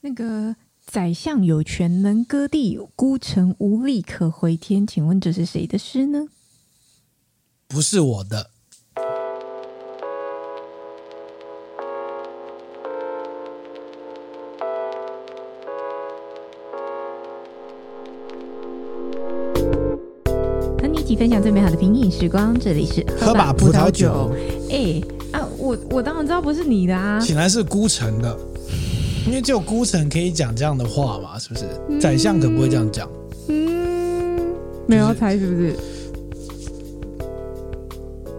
那个宰相有权能割地，孤城无力可回天。请问这是谁的诗呢？不是我的。和你一起分享最美好的品饮时光，这里是喝把葡萄酒。哎啊，我我当然知道不是你的啊，显然是孤城的。因为只有孤城可以讲这样的话嘛，是不是？宰相可不会这样讲。嗯，没有猜是不是？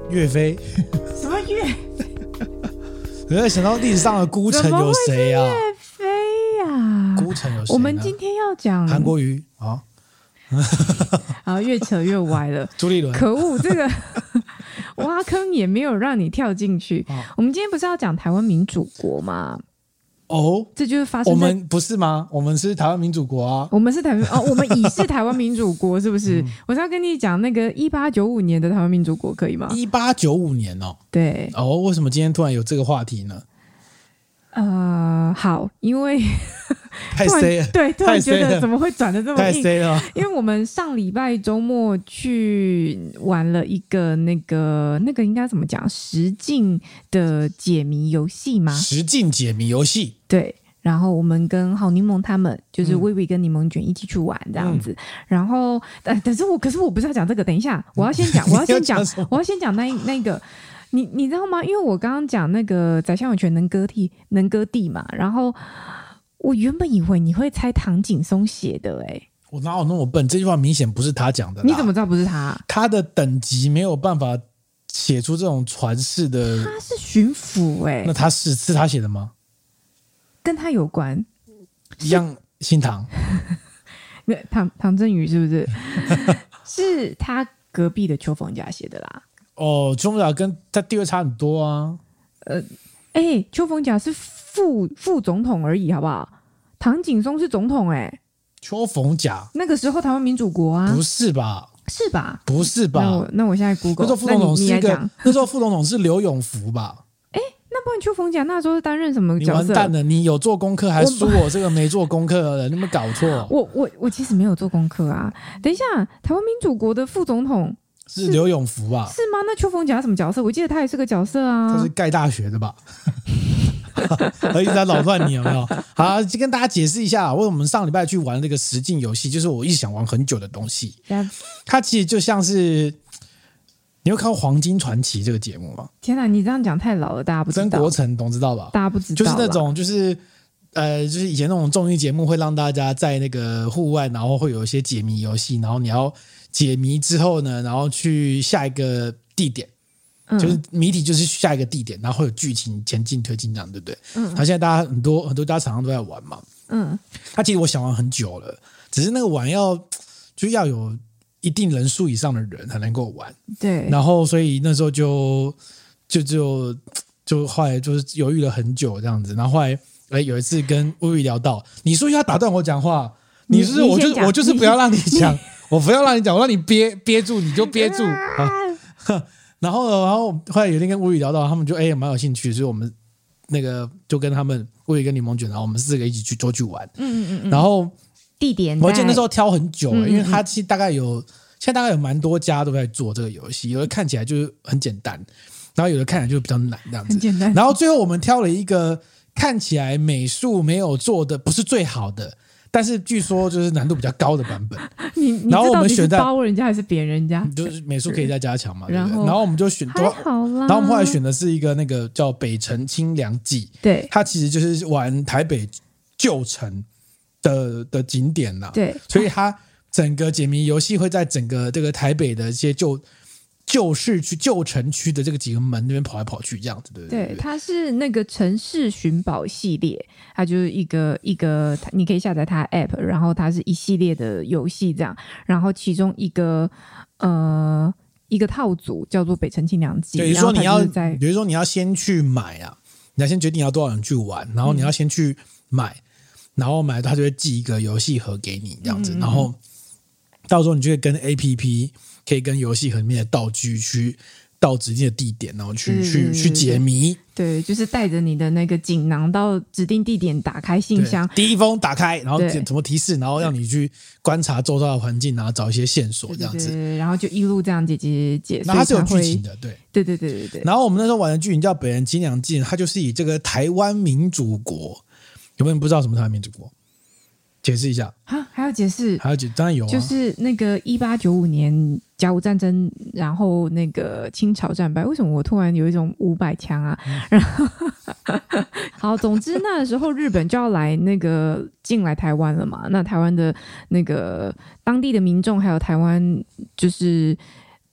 岳飞？什么岳？我在想到历史上的孤城有谁啊？岳飞呀？孤城有谁？我们今天要讲韩国瑜 啊。好，越扯越歪了。朱立伦，可恶，这个 挖坑也没有让你跳进去。我们今天不是要讲台湾民主国吗？哦，这就是发生。我们不是吗？我们是台湾民主国啊。我们是台湾哦，我们已是台湾民主国，是不是？嗯、我是要跟你讲那个一八九五年的台湾民主国，可以吗？一八九五年哦。对。哦，为什么今天突然有这个话题呢？呃，好，因为太 C 了，对，突然觉得怎么会转的这么硬？太 C 了。因为我们上礼拜周末去玩了一个那个那个应该怎么讲？实境的解谜游戏吗？实境解谜游戏。对，然后我们跟好柠檬他们，就是薇薇跟柠檬卷一起去玩这样子。嗯、然后，但但是我可是我不是要讲这个，等一下，我要先讲，我要先讲，我要先讲那那个。你你知道吗？因为我刚刚讲那个宰相有权能割地，能割地嘛。然后我原本以为你会猜唐景松写的，哎，我哪有那么笨？这句话明显不是他讲的。你怎么知道不是他？他的等级没有办法写出这种传世的。他是巡抚，哎，那他是是他写的吗？跟他有关，一样姓唐。那唐唐振宇是不是？是他隔壁的邱逢甲写的啦。哦，邱逢甲跟他地位差很多啊。呃，哎、欸，邱逢甲是副副总统而已，好不好？唐景崧是总统、欸，哎。邱逢甲那个时候台湾民主国啊？不是吧？是吧？不是吧？那我那我现在 Google，那时候副总统是一个，那时候副总统是刘永福吧？哎、欸，那不然邱逢甲那时候是担任什么角色？你完蛋了，你有做功课还输我这个没做功课的人，你有没有搞错？我我我其实没有做功课啊。等一下，台湾民主国的副总统。是刘永福吧？是吗？那邱逢甲什么角色？我记得他也是个角色啊。他是盖大学的吧？而 且他扰乱你有没有？好，就跟大家解释一下，为什么我们上礼拜去玩那个实境游戏，就是我一直想玩很久的东西。它其实就像是，你有看过《黄金传奇》这个节目吗？天哪，你这样讲太老了，大家不知道。曾国城懂知道吧？大家不知道，就是那种就是呃，就是以前那种综艺节目会让大家在那个户外，然后会有一些解谜游戏，然后你要。解谜之后呢，然后去下一个地点，嗯、就是谜题就是下一个地点，然后会有剧情前进推进这样，对不对？嗯。他现在大家很多很多家厂商都在玩嘛。嗯。他其实我想玩很久了，只是那个玩要就要有一定人数以上的人才能够玩。对。然后所以那时候就就就就后来就是犹豫了很久这样子，然后后来哎有一次跟薇薇聊到，你说要打断我讲话，你是我就我就是不要让你讲。我不要让你讲，我让你憋憋住，你就憋住啊。然后，然后后来有一天跟吴宇聊到，他们就哎蛮有兴趣，所以我们那个就跟他们吴宇跟柠檬卷，然后我们四个一起去出去玩。嗯嗯嗯。然后地点，我记得那时候挑很久了，因为他其实大概有，现在大概有蛮多家都在做这个游戏，有的看起来就是很简单，然后有的看起来就比较难这样子。很简单。然后最后我们挑了一个看起来美术没有做的不是最好的。但是据说就是难度比较高的版本，你，你然后我们选在包人家还是扁人家，就是美术可以再加强嘛？然后，然后我们就选，还好啦。然后我们后来选的是一个那个叫《北城清凉记》，对，它其实就是玩台北旧城的的景点啦，对，所以它整个解谜游戏会在整个这个台北的一些旧。旧市区、旧城区的这个几个门那边跑来跑去，这样子对不对？对，它是那个城市寻宝系列，它就是一个一个，你可以下载它 app，然后它是一系列的游戏这样，然后其中一个呃一个套组叫做《北城清凉记》，比如说你要在，比如说你要先去买啊，你要先决定要多少人去玩，然后你要先去买，嗯、然后买它就会寄一个游戏盒给你这样子，嗯、然后到时候你就会跟 app。可以跟游戏盒里面的道具去到指定的地点，然后去去去解谜。对，就是带着你的那个锦囊到指定地点，打开信箱，第一封打开，然后对怎么提示，然后让你去观察周遭的环境，然后找一些线索，这样子。对对对，然后就一路这样解解解。那它是有剧情的，对对对对对对。然后我们那时候玩的剧情叫《北人金良记》，它就是以这个台湾民主国，有没有人不知道什么台湾民主国？解释一下啊，还要解释？还要解？当然有啊，就是那个一八九五年甲午战争，然后那个清朝战败。为什么我突然有一种五百强啊？嗯、然 后好，总之那时候日本就要来那个进来台湾了嘛。那台湾的那个当地的民众，还有台湾就是。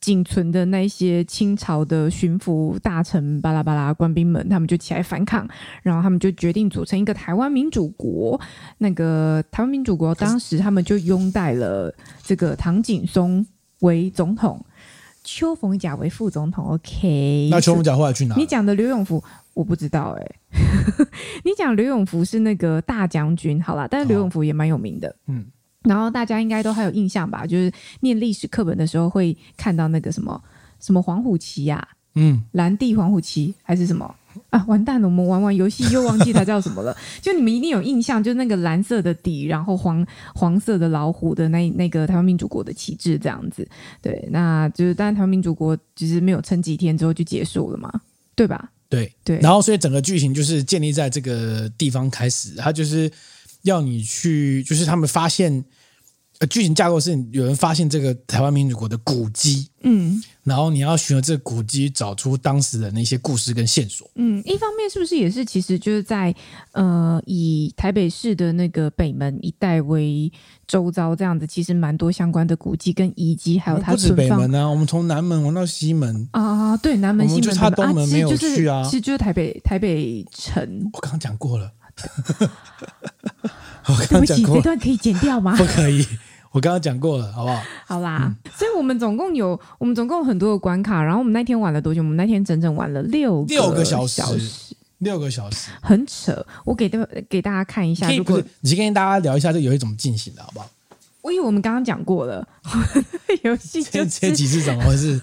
仅存的那些清朝的巡抚大臣、巴拉巴拉官兵们，他们就起来反抗，然后他们就决定组成一个台湾民主国。那个台湾民主国当时他们就拥戴了这个唐景松为总统，邱逢甲为副总统。OK，那邱逢甲后来去哪？你讲的刘永福我不知道哎、欸，你讲刘永福是那个大将军，好啦，但是刘永福也蛮有名的，哦、嗯。然后大家应该都还有印象吧？就是念历史课本的时候会看到那个什么什么黄虎旗呀、啊，嗯，蓝地黄虎旗还是什么啊？完蛋了，我们玩玩游戏又忘记它叫什么了。就你们一定有印象，就是那个蓝色的底，然后黄黄色的老虎的那那个台湾民主国的旗帜这样子。对，那就是当然台湾民主国就是没有撑几天之后就结束了嘛，对吧？对对。然后所以整个剧情就是建立在这个地方开始，它就是要你去，就是他们发现。呃，剧情架构是有人发现这个台湾民主国的古迹，嗯，然后你要循着这个古迹找出当时的那些故事跟线索，嗯，一方面是不是也是其实就是在呃以台北市的那个北门一带为周遭这样子，其实蛮多相关的古迹跟遗迹，还有它。不止北门啊，我们从南门玩到西门啊，对，南门西门，就差东门没有去啊，啊其实就是台北台北城。我刚刚讲过了。对不起，这段可以剪掉吗？不可以，我刚刚讲过了，好不好？好啦，嗯、所以我们总共有，我们总共有很多的关卡，然后我们那天玩了多久？我们那天整整玩了六六个小时，六个小时，很扯。我给大给大家看一下，如果你先跟大家聊一下这个游戏怎么进行的，好不好？我以为我们刚刚讲过了，游戏这这几次怎么回事？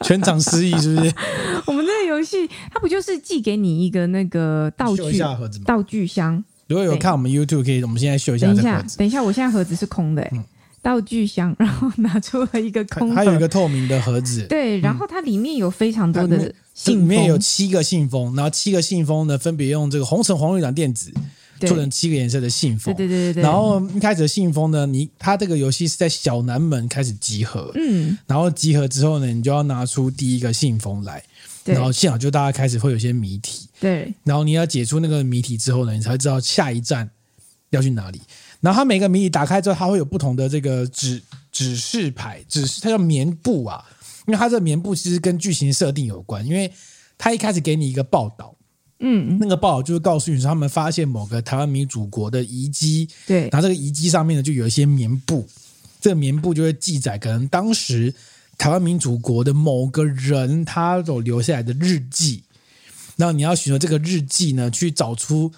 全场失忆是不是？我们这个游戏它不就是寄给你一个那个道具道具箱？如果有看我们 YouTube，可以我们现在秀一下。等一下，等一下，我现在盒子是空的，嗯，道具箱，然后拿出了一个空，还有一个透明的盒子。对，然后它里面有非常多的信封，里面有七个信封，然后七个信封呢，分别用这个红橙黄绿蓝靛紫做成七个颜色的信封。对对对对。然后一开始的信封呢，你它这个游戏是在小南门开始集合，嗯，然后集合之后呢，你就要拿出第一个信封来。然后现场就大家开始会有些谜题，对。然后你要解出那个谜题之后呢，你才会知道下一站要去哪里。然后它每个谜题打开之后，它会有不同的这个指指示牌，指示它叫棉布啊，因为它这个棉布其实跟剧情设定有关，因为它一开始给你一个报道，嗯，那个报道就是告诉你说他们发现某个台湾民主国的遗迹，对。然后这个遗迹上面呢就有一些棉布，这个棉布就会记载可能当时。台湾民主国的某个人，他所留下来的日记，然后你要循着这个日记呢，去找出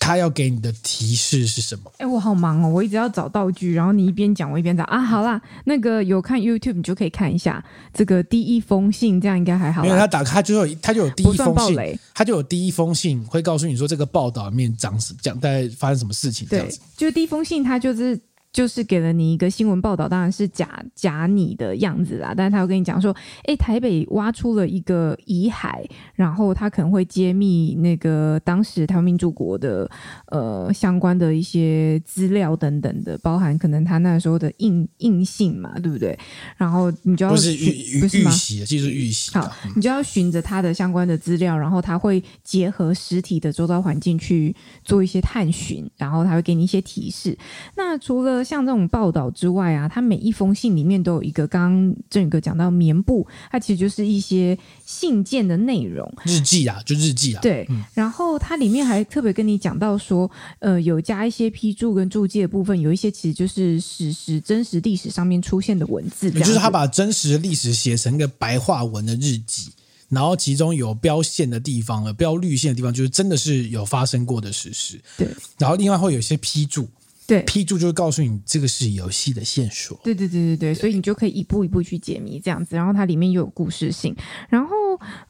他要给你的提示是什么。哎，我好忙哦，我一直要找道具，然后你一边讲，我一边找啊。好啦，那个有看 YouTube，你就可以看一下这个第一封信，这样应该还好。没有他打开他就有，他就有第一封信，他就有第一封信会告诉你说这个报道里面讲讲大概发生什么事情。这样子，就第一封信，他就是。就是给了你一个新闻报道，当然是假假你的样子啦。但是他会跟你讲说，哎，台北挖出了一个遗骸，然后他可能会揭秘那个当时台湾民主国的呃相关的一些资料等等的，包含可能他那时候的印印信嘛，对不对？然后你就要不是预预习，就是预习。好，你就要循着他的相关的资料，然后他会结合实体的周遭环境去做一些探寻，然后他会给你一些提示。那除了像这种报道之外啊，它每一封信里面都有一个，刚刚郑宇哥讲到棉布，它其实就是一些信件的内容，日记啊，就日记啊。对，嗯、然后它里面还特别跟你讲到说，呃，有加一些批注跟注记的部分，有一些其实就是史实、真实历史上面出现的文字，也就是他把真实的历史写成一个白话文的日记，然后其中有标线的地方了，标绿线的地方，就是真的是有发生过的事实。对，然后另外会有一些批注。对批注就会告诉你这个是游戏的线索。对对对对对，所以你就可以一步一步去解谜这样子，然后它里面又有故事性。然后，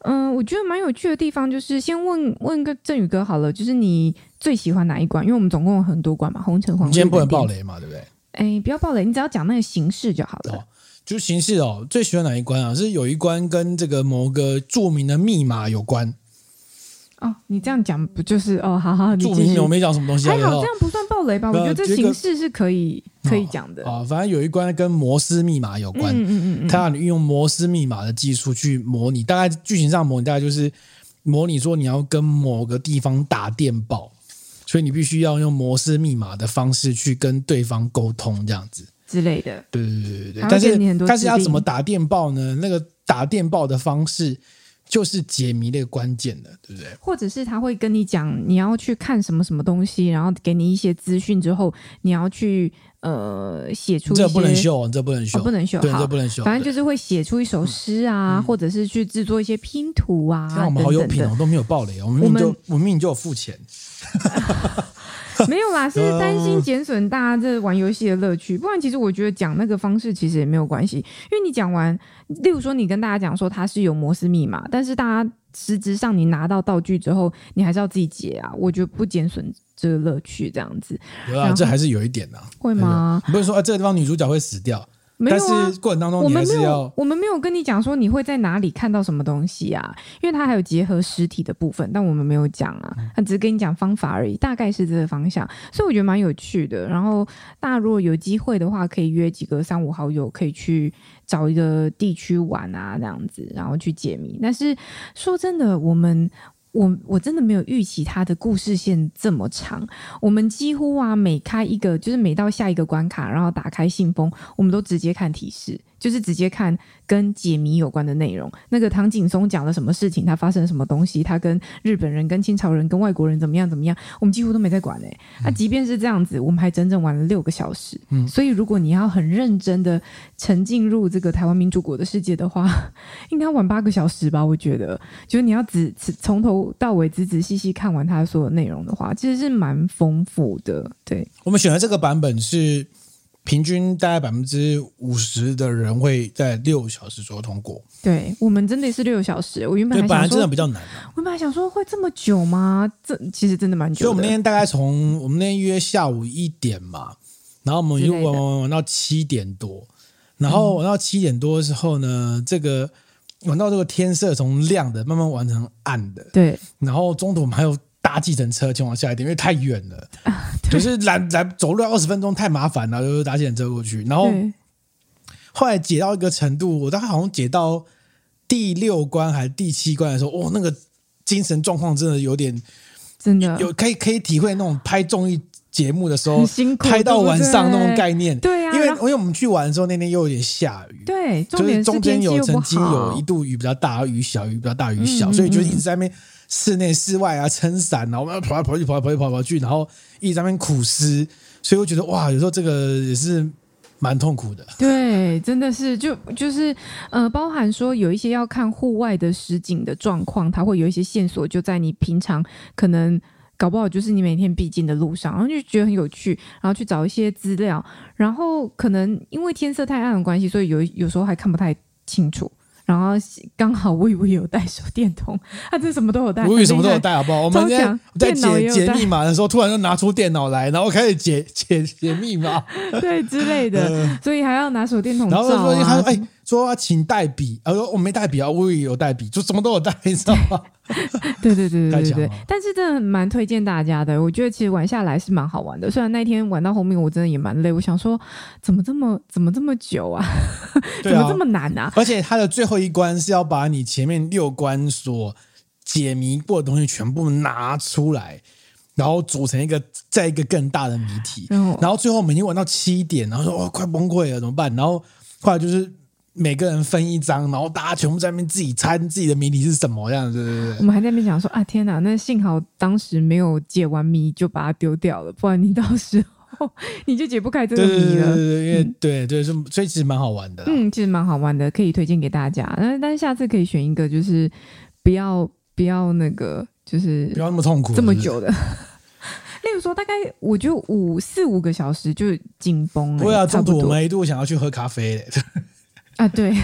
嗯、呃，我觉得蛮有趣的地方就是，先问问个振宇哥好了，就是你最喜欢哪一关？因为我们总共有很多关嘛，红橙黄绿。今天不能爆雷嘛，对不对？哎，不要爆雷，你只要讲那个形式就好了。哦，就是形式哦，最喜欢哪一关啊？是有一关跟这个某个著名的密码有关。哦，你这样讲不就是哦？好好，著名我没讲什么东西，还好这样不算暴雷吧？我觉得这形式是可以可以讲的啊。反正有一关跟摩斯密码有关，嗯嗯嗯，他让你运用摩斯密码的技术去模拟，大概剧情上模拟大概就是模拟说你要跟某个地方打电报，所以你必须要用摩斯密码的方式去跟对方沟通，这样子之类的。对对对对对，但是但是要怎么打电报呢？那个打电报的方式。就是解谜的关键的，对不对？或者是他会跟你讲，你要去看什么什么东西，然后给你一些资讯之后，你要去呃写出。这不能秀，这不能秀，哦、不能秀，对，这不能秀。反正就是会写出一首诗啊，嗯、或者是去制作一些拼图啊。那我们好有品哦，都没有暴雷，我们就我们，我明明就有付钱。没有啦，是担心减损大家这玩游戏的乐趣。不然，其实我觉得讲那个方式其实也没有关系，因为你讲完，例如说你跟大家讲说它是有摩斯密码，但是大家实质上你拿到道具之后，你还是要自己解啊。我觉得不减损这个乐趣，这样子。有啊，这还是有一点呐、啊。会吗？不是说啊，这个地方女主角会死掉？没有啊，但是过程当中我们没有，我们没有跟你讲说你会在哪里看到什么东西啊，因为它还有结合实体的部分，但我们没有讲啊，他只是跟你讲方法而已，大概是这个方向，所以我觉得蛮有趣的。然后大家如果有机会的话，可以约几个三五好友，可以去找一个地区玩啊，这样子，然后去解谜。但是说真的，我们。我我真的没有预期它的故事线这么长。我们几乎啊，每开一个，就是每到下一个关卡，然后打开信封，我们都直接看提示。就是直接看跟解谜有关的内容，那个唐景松讲了什么事情，他发生了什么东西，他跟日本人、跟清朝人、跟外国人怎么样怎么样，我们几乎都没在管哎、欸。那、嗯啊、即便是这样子，我们还整整玩了六个小时。嗯，所以如果你要很认真的沉浸入这个台湾民主国的世界的话，应该要玩八个小时吧？我觉得，就是你要仔从头到尾仔仔细细看完他所有内容的话，其实是蛮丰富的。对，我们选的这个版本是。平均大概百分之五十的人会在六小时左右通过。对，我们真的是六小时。我原本还，本来真的比较难、啊。我本来想说会这么久吗？这其实真的蛮久的。所以我们那天大概从我们那天约下午一点嘛，然后我们又玩玩玩玩到七点多，然后玩到七点多的时候呢，嗯、这个玩到这个天色从亮的慢慢玩成暗的。对，然后中途我们还有。搭计程车前往下一点，因为太远了，啊、就是来来走路要二十分钟，太麻烦了，就搭计程车过去。然后后来解到一个程度，我大概好像解到第六关还是第七关的时候，哦，那个精神状况真的有点，真的有可以可以体会那种拍综艺节目的时候，拍到晚上那种概念。对啊，因为因为我们去玩的时候那天又有点下雨，对，就是中间有曾经有一度雨比较大，雨小雨比较大，雨小，所以就一直在那边。室内、室外啊，撑伞，然后我们要跑来跑去，跑来跑去，跑来跑去，然后一直在那边苦思，所以我觉得哇，有时候这个也是蛮痛苦的。对，真的是，就就是呃，包含说有一些要看户外的实景的状况，它会有一些线索，就在你平常可能搞不好就是你每天必经的路上，然后就觉得很有趣，然后去找一些资料，然后可能因为天色太暗的关系，所以有有时候还看不太清楚。然后刚好我以为有带手电筒，他这什么都有带，我以为什么都有带，好不好？我们在解解密码的时候，突然就拿出电脑来，然后开始解解解密码，对之类的，呃、所以还要拿手电筒照、啊。然后。说要请带笔，啊，说我没带笔啊，我也有带笔，就什么都有带，你知道吗？对对对对对对。但是真的蛮推荐大家的，我觉得其实玩下来是蛮好玩的。虽然那天玩到后面我真的也蛮累，我想说怎么这么怎么这么久啊？怎么这么难啊？而且它的最后一关是要把你前面六关所解谜过的东西全部拿出来，然后组成一个再一个更大的谜题。然后最后每天玩到七点，然后说哦快崩溃了，怎么办？然后后来就是。每个人分一张，然后大家全部在那边自己猜自己的谜题是什么样子，对不对？我们还在那边讲说啊，天哪！那幸好当时没有解完谜就把它丢掉了，不然你到时候 你就解不开这个谜了。对对对，对，因为、嗯、对对，所以其实蛮好玩的。嗯，其实蛮好玩的，可以推荐给大家。但但是下次可以选一个，就是不要不要那个，就是不要那么痛苦，这么久的。例如说，大概我就五四五个小时就紧绷了。不会啊，中途我们一度想要去喝咖啡嘞。啊，对。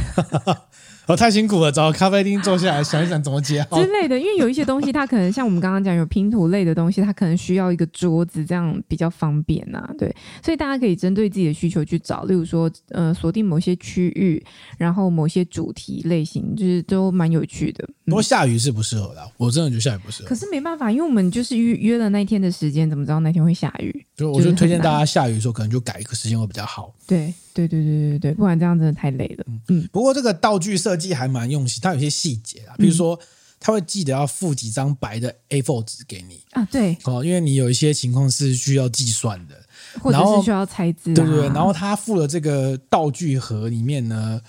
哦，太辛苦了，找个咖啡厅坐下来想一想怎么接好之类的。因为有一些东西，它可能像我们刚刚讲有拼图类的东西，它可能需要一个桌子，这样比较方便呐、啊。对，所以大家可以针对自己的需求去找，例如说，呃，锁定某些区域，然后某些主题类型，就是都蛮有趣的。不过下雨是不适合的，我真的觉得下雨不适合。可是没办法，因为我们就是约约了那一天的时间，怎么知道那天会下雨？就我就推荐大家下雨的时候，可能就改一个时间会比较好。对。对对对对对，不然这样真的太累了。嗯，不过这个道具设计还蛮用心，它有些细节啊，比如说他会记得要附几张白的 A4 纸给你啊，对哦，因为你有一些情况是需要计算的，或者是需要猜字，对对对。然后他附了这个道具盒里面呢，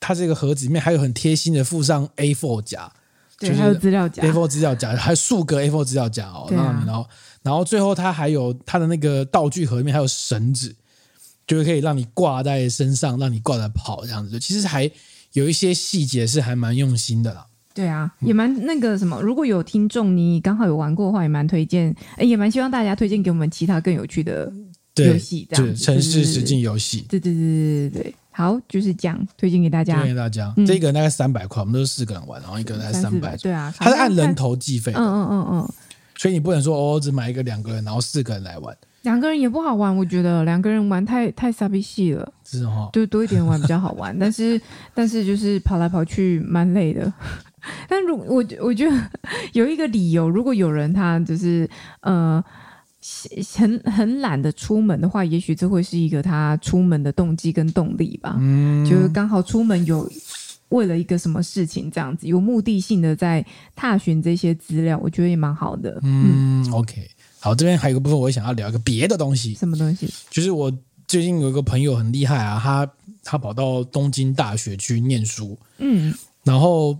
它这个盒子里面还有很贴心的附上 A4 夹，对，还有资料夹，A4 资料夹，还有数个 A4 资料夹哦。然后然后然后最后它还有它的那个道具盒里面还有绳子。就是可以让你挂在身上，让你挂着跑这样子，其实还有一些细节是还蛮用心的啦。对啊，也蛮那个什么，如果有听众你刚好有玩过的话，也蛮推荐，也蛮希望大家推荐给我们其他更有趣的游戏，这样城市实境游戏。对对对对对对，好，就是这样推荐给大家。推荐给大家，这个大概三百块，我们都是四个人玩，然后一个人才三百。对啊，它是按人头计费。嗯嗯嗯嗯。所以你不能说哦，只买一个两个人，然后四个人来玩。两个人也不好玩，我觉得两个人玩太太傻逼戏了，是哦，就多一点玩比较好玩。但是但是就是跑来跑去蛮累的。但如我我觉得有一个理由，如果有人他就是呃很很懒得出门的话，也许这会是一个他出门的动机跟动力吧。嗯，就是刚好出门有为了一个什么事情这样子，有目的性的在踏寻这些资料，我觉得也蛮好的。嗯，嗯，OK。好，这边还有一个部分，我想要聊一个别的东西。什么东西？就是我最近有一个朋友很厉害啊，他他跑到东京大学去念书，嗯，然后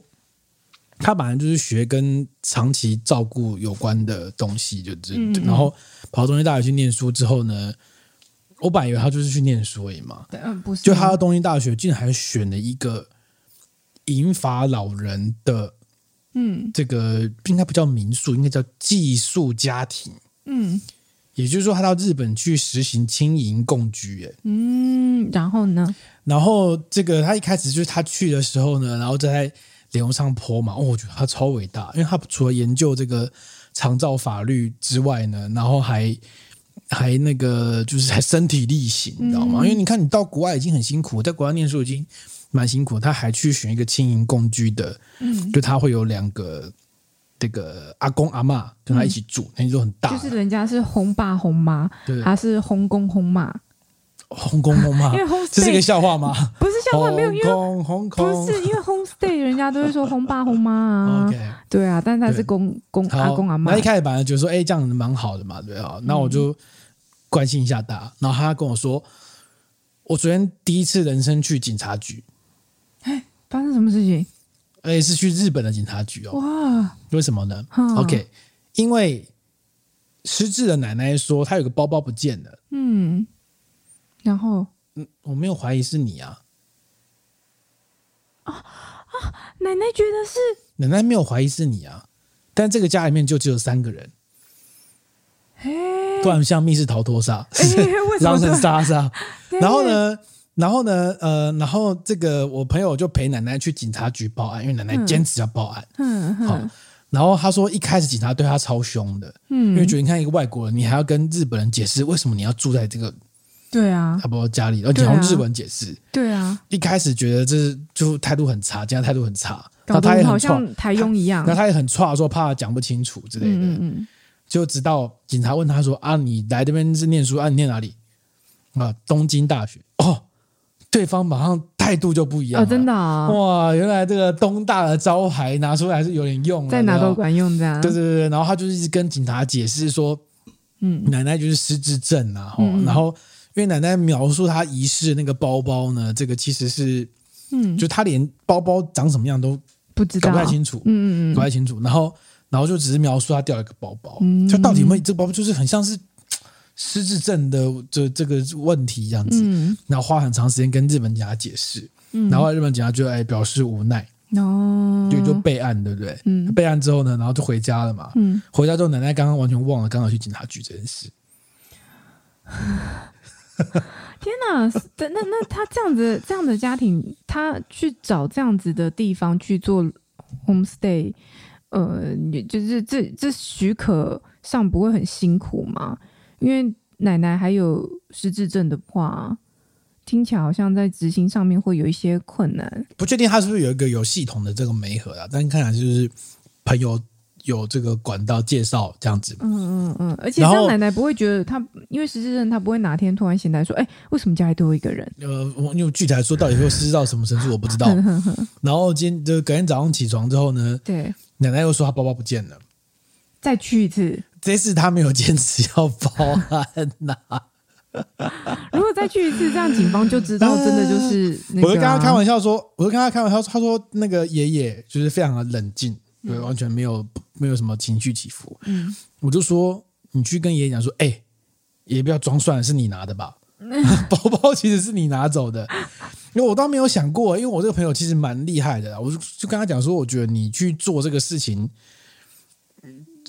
他本来就是学跟长期照顾有关的东西，就这、嗯，然后跑到东京大学去念书之后呢，我本来以为他就是去念书而已嘛，嗯，不是，就他到东京大学竟然还选了一个银发老人的，嗯，这个应该不叫民宿，应该叫寄宿家庭。嗯，也就是说，他到日本去实行轻盈共居，哎，嗯，然后呢？然后这个他一开始就是他去的时候呢，然后在脸上泼嘛，哦，我觉得他超伟大，因为他除了研究这个长照法律之外呢，然后还还那个就是还身体力行，你知道吗？嗯，因为你看，你到国外已经很辛苦，在国外念书已经蛮辛苦，他还去选一个轻盈共居的，嗯，就他会有两个。这个阿公阿嬷跟他一起住，年纪都很大。就是人家是红爸红妈，他是红公红妈，红公红妈。因为 home 这是一个笑话吗？不是笑话，没有，因为轰轰不是因为 home stay，人家都会说红爸红妈啊。对啊，但是他是公公阿公阿妈。那一开始本来就说，哎，这样蛮好的嘛，对啊。那我就关心一下大家。然后他跟我说，我昨天第一次人生去警察局。哎，发生什么事情？而且是去日本的警察局哦。哇！为什么呢？OK，因为失智的奶奶说她有个包包不见了。嗯，然后嗯，我没有怀疑是你啊。啊啊！奶奶觉得是奶奶没有怀疑是你啊，但这个家里面就只有三个人。哎，突然像密室逃脱杀，狼 人杀杀。然后呢？然后呢，呃，然后这个我朋友就陪奶奶去警察局报案，因为奶奶坚持要报案。嗯嗯。好，然后他说一开始警察对他超凶的，嗯，因为觉得你看一个外国人，你还要跟日本人解释为什么你要住在这个，对啊，差不多家里，而且用日文解释，对啊。一开始觉得这是就态度很差，这样态度很差，然后他也好像台佣一样，那他也很差，说怕讲不清楚之类的。嗯嗯。就直到警察问他说：“啊，你来这边是念书啊？你念哪里？啊，东京大学。”哦。对方马上态度就不一样了，哦，真的啊，哇！原来这个东大的招牌拿出来是有点用，在哪都管用这样。对对对，然后他就是一直跟警察解释说，嗯，奶奶就是失智症啊，嗯，然后因为奶奶描述她遗失的那个包包呢，这个其实是，嗯，就她连包包长什么样都不知道，搞不太清楚，嗯嗯嗯，搞不太清楚，然后然后就只是描述她掉了一个包包，嗯，就到底有没有这个包包，就是很像是。失智症的这这个问题这样子，嗯，然后花很长时间跟日本警察解释，嗯，然后日本警察就哎表示无奈，哦，就就备案，对不对？嗯，备案之后呢，然后就回家了嘛。嗯，回家之后，奶奶刚刚完全忘了刚好去警察局这件事。天哪！那那那他这样子这样的家庭，他去找这样子的地方去做 homestay，呃，也就是这这许可上不会很辛苦吗？因为奶奶还有失智症的话，听起来好像在执行上面会有一些困难。不确定他是不是有一个有系统的这个媒合啊？但看起来就是朋友。有这个管道介绍这样子，嗯嗯嗯，而且这样奶奶不会觉得她，因为失智症，她不会哪天突然醒来说，哎，为什么家里多一个人？呃，我因为具体来说，到底会失智到什么程度，我不知道。然后今天就隔天早上起床之后呢，对，奶奶又说她包包不见了，再去一次。这次他没有坚持要报案呐。如果再去一次，这样警方就知道真的就是、啊。我就跟他开玩笑说，我就跟他开玩笑，他说那个爷爷就是非常的冷静。对，完全没有没有什么情绪起伏。嗯，我就说你去跟爷爷讲说，哎、欸，爷爷不要装蒜，是你拿的吧？包包其实是你拿走的，因为我倒没有想过，因为我这个朋友其实蛮厉害的。我就就跟他讲说，我觉得你去做这个事情，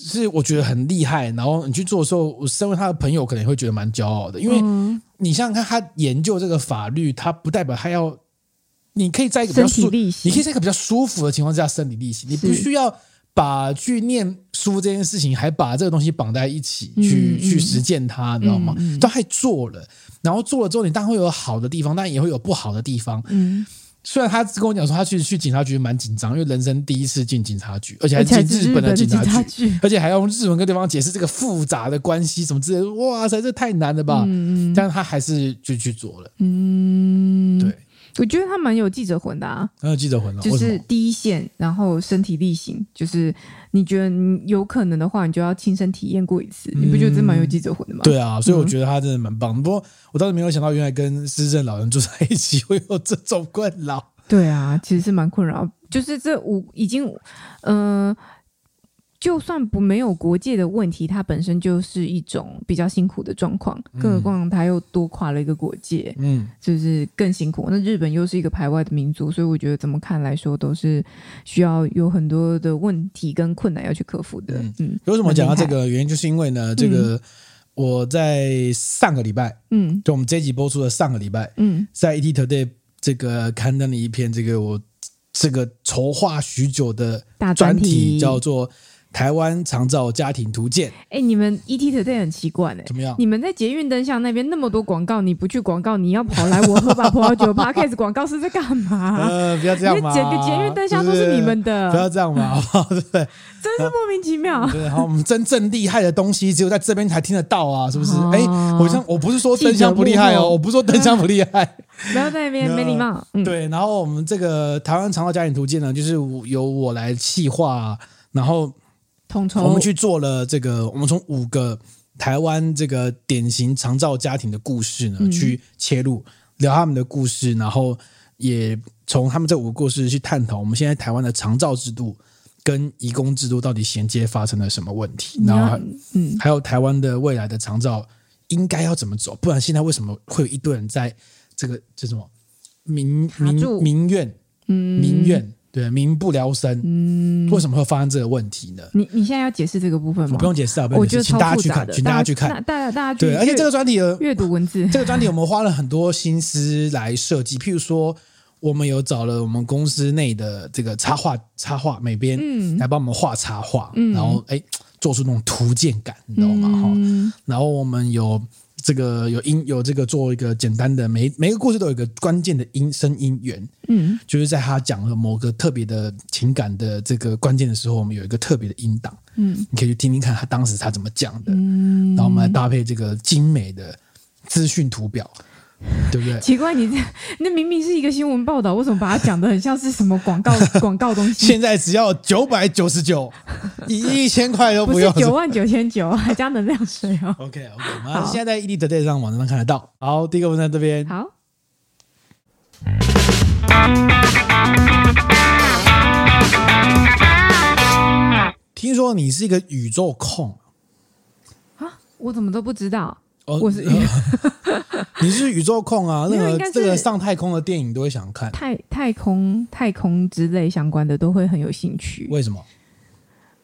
是我觉得很厉害。然后你去做的时候，我身为他的朋友，可能会觉得蛮骄傲的，因为你想想看，他研究这个法律，他不代表他要。你可以在一个比较舒，你可以在一个比较舒服的情况下身体力行，你不需要把去念书这件事情，还把这个东西绑在一起去、嗯、去实践它，你知道吗？嗯嗯、都还做了，然后做了之后，你当然会有好的地方，但也会有不好的地方。嗯，虽然他跟我讲说，他去去警察局蛮紧张，因为人生第一次进警察局，而且还进日本的警察局，而且还要用日文跟对方解释这个复杂的关系什么之类的。哇塞，这太难了吧？嗯，但是他还是就去做了。嗯，对。我觉得他蛮有记者魂的啊，很有记者魂的，就是第一线，然后身体力行，就是你觉得你有可能的话，你就要亲身体验过一次，嗯、你不觉得这蛮有记者魂的吗？对啊，所以我觉得他真的蛮棒。嗯、不过我当时没有想到，原来跟失智老人住在一起会有这种困扰。对啊，其实是蛮困扰，就是这五已经，嗯、呃。就算不没有国界的问题，它本身就是一种比较辛苦的状况，更何况它又多跨了一个国界，嗯，就是更辛苦。那日本又是一个排外的民族，所以我觉得怎么看来说都是需要有很多的问题跟困难要去克服的。嗯，嗯，为什么讲到这个原因，就是因为呢，这个我在上个礼拜，嗯，就我们这一集播出的上个礼拜，嗯，在 ETtoday 这个刊登了一篇这个我这个筹划许久的专题，叫做。台湾长照家庭图鉴。哎，你们 ETtoday 很奇怪哎，怎么样？你们在捷运灯箱那边那么多广告，你不去广告，你要跑来我喝吧葡萄酒 Podcast 广告是在干嘛？呃，不要这样嘛，整个捷运灯箱都是你们的，不要这样嘛，好不好？对，真是莫名其妙。对，好，我们真正厉害的东西只有在这边才听得到啊，是不是？哎，我像我不是说灯箱不厉害哦，我不是说灯箱不厉害，不要在那边没礼貌。对，然后我们这个台湾长照家庭图鉴呢，就是由我来细化，然后。我们去做了这个，我们从五个台湾这个典型长照家庭的故事呢，去切入聊他们的故事，然后也从他们这五个故事去探讨我们现在台湾的长照制度跟移工制度到底衔接发生了什么问题，然后嗯，还有台湾的未来的长照应该要怎么走，不然现在为什么会有一堆人在这个这什么民民民怨嗯。民怨。对，民不聊生，嗯，为什么会发生这个问题呢？你你现在要解释这个部分吗？不用解释啊，不用解释，请大家去看，请大家去看，大家大家对，而且这个专题的阅读文字，这个专题我们花了很多心思来设计。譬如说，我们有找了我们公司内的这个插画插画美编，嗯，来帮我们画插画，嗯，然后哎，做出那种图鉴感，你知道吗？哈，嗯，然后我们有。这个有音有这个做一个简单的，每每个故事都有一个关键的音声音源，嗯，就是在他讲了某个特别的情感的这个关键的时候，我们有一个特别的音档，嗯，你可以去听听看他当时他怎么讲的，嗯，然后我们来搭配这个精美的资讯图表。对不对？奇怪，你这那明明是一个新闻报道，为什么把它讲的很像是什么广告 广告东西？现在只要九百九十九，一一千块都不用，九万九千九还加能量水哦。OK OK，我们现在在 ED Today 上网站上看得到。好，第一个问题在这边。好。听说你是一个宇宙控啊？我怎么都不知道。哦，我是、呃、你是宇宙控啊？那个这个上太空的电影都会想看，太太空太空之类相关的都会很有兴趣。为什么？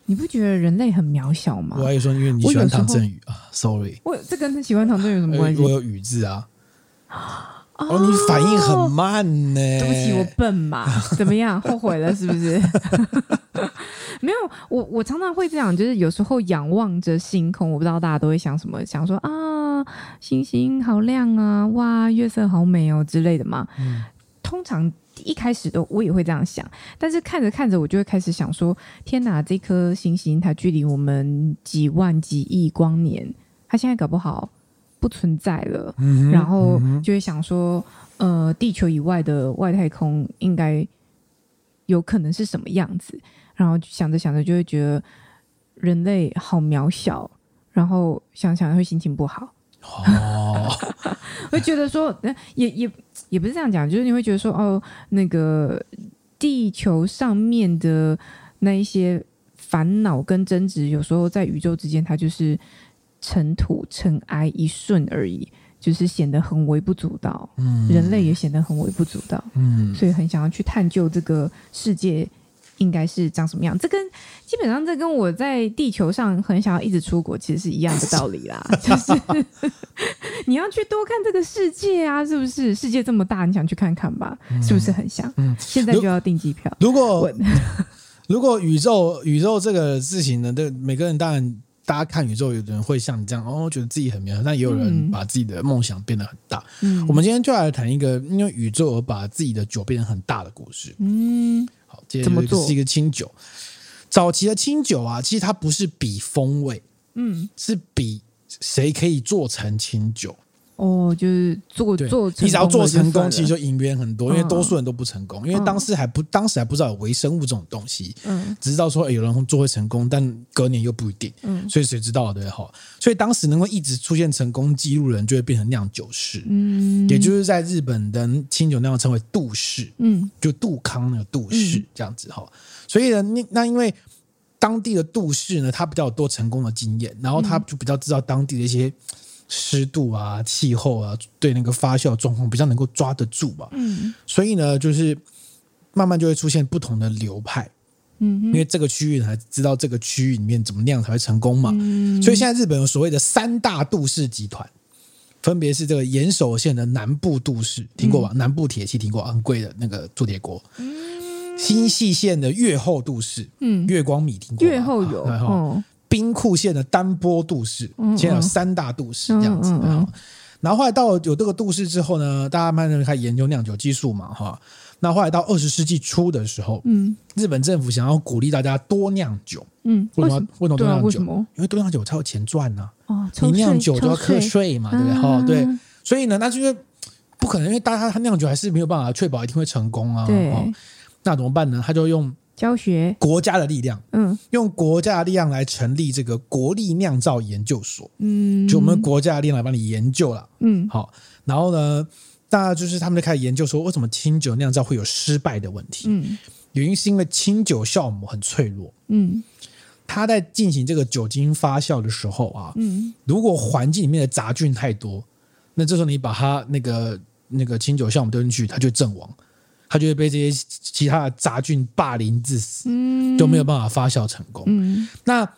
你不觉得人类很渺小吗？我还说，因为你喜欢唐振宇啊，sorry，我这跟喜欢唐振宇有什么关系？我有宇字啊。哦，哦，你反应很慢呢。对不起，我笨嘛？怎么样？后悔了是不是？没有，我我常常会这样，就是有时候仰望着星空，我不知道大家都会想什么，想说啊，星星好亮啊，哇，月色好美哦之类的嘛。嗯，通常一开始都我也会这样想，但是看着看着，我就会开始想说，天哪，这颗星星它距离我们几万几亿光年，它现在搞不好不存在了。嗯，然后就会想说，呃，地球以外的外太空应该有可能是什么样子？然后想着想着就会觉得人类好渺小，然后想想会心情不好。哦，会觉得说，也也也不是这样讲，就是你会觉得说，哦，那个地球上面的那一些烦恼跟争执，有时候在宇宙之间，它就是尘土尘埃一瞬而已，就是显得很微不足道。嗯，人类也显得很微不足道。嗯，所以很想要去探究这个世界。应该是长什么样？这跟基本上这跟我在地球上很想要一直出国，其实是一样的道理啦。就是 你要去多看这个世界啊，是不是？世界这么大，你想去看看吧？嗯、是不是很想？嗯，现在就要订机票。如果 如果宇宙宇宙这个事情呢，对每个人当然大家看宇宙，有的人会像你这样哦，觉得自己很渺小，但也有人把自己的梦想变得很大。嗯，我们今天就来谈一个因为宇宙而把自己的酒变得很大的故事。嗯。怎么做？是一个清酒。早期的清酒啊，其实它不是比风味，嗯，是比谁可以做成清酒。哦，就是做做，你只要做成功，其实就赢别人很多，因为多数人都不成功，因为当时还不当时还不知道有微生物这种东西，嗯，只知道说有人做会成功，但隔年又不一定，嗯，所以谁知道对哈？所以当时能够一直出现成功记录的人，就会变成酿酒师，嗯，也就是在日本的清酒那样称为杜氏，嗯，就杜康那个杜氏这样子哈。所以呢，那那因为当地的杜氏呢，他比较有多成功的经验，然后他就比较知道当地的一些。湿度啊，气候啊，对那个发酵状况比较能够抓得住吧。嗯，所以呢，就是慢慢就会出现不同的流派。嗯，因为这个区域才知道这个区域里面怎么酿才会成功嘛。嗯，所以现在日本有所谓的三大杜氏集团，分别是这个岩手县的南部杜氏，听过吧？嗯、南部铁器听过，很贵的那个铸铁锅。嗯，新细县的越后杜氏，嗯，月光米听过吗？越后有。啊哦兵库县的丹波杜氏，现在有三大杜氏这样子。然后后来到有这个杜氏之后呢，大家慢慢开始研究酿酒技术嘛，哈。那后来到二十世纪初的时候，嗯，日本政府想要鼓励大家多酿酒，嗯，为什么？为什么多酿酒？因为多酿酒才有钱赚呢、啊。哦，你酿酒就要课税嘛，对不对？哈，对。所以呢，那就因为不可能，因为大家他酿酒还是没有办法确保一定会成功啊。对。那怎么办呢？他就用。教学。国家的力量，嗯，用国家的力量来成立这个国力酿造研究所，嗯，就我们国家的力量来帮你研究了，嗯，好，然后呢，大家就是他们就开始研究说，为什么清酒酿造会有失败的问题？嗯，原因是因为清酒酵母很脆弱，嗯，它在进行这个酒精发酵的时候啊，嗯，如果环境里面的杂菌太多，那这时候你把它那个那个清酒酵母丢进去，它就阵亡。它就会被这些其他的杂菌霸凌致死，嗯，都没有办法发酵成功。嗯，那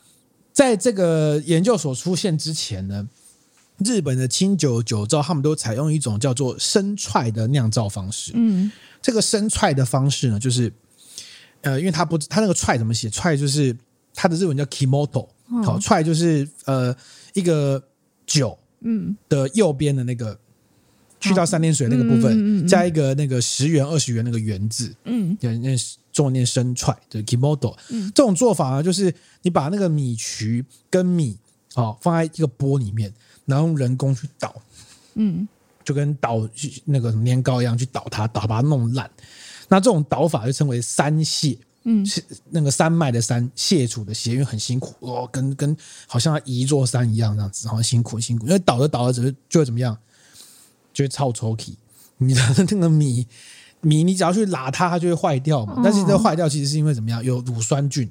在这个研究所出现之前呢，日本的清酒酒造他们都采用一种叫做生踹的酿造方式。嗯，这个生踹的方式呢，就是呃，因为他不，他那个踹怎么写？踹就是他的日文叫 kimoto，好，踹就是呃一个酒，嗯的右边的那个。去掉三点水那个部分，加一个那个十元、二十元那个元字，嗯，那中文念生踹，就是，kimoto，嗯，这种做法呢，就是你把那个米曲跟米，哦，放在一个钵里面，然后用人工去捣，嗯，就跟捣那个年糕一样去捣它，捣把它弄烂。那这种捣法就称为山蟹，嗯，是那个山脉的山，蟹楚的蟹，因为很辛苦哦，跟跟好像要移一座山一样这样子，好辛苦辛苦，因为捣着捣着只是就会怎么样？就会臭臭气，你的那个米米，你只要去拉它，它就会坏掉嘛。但是这个坏掉其实是因为怎么样？有乳酸菌，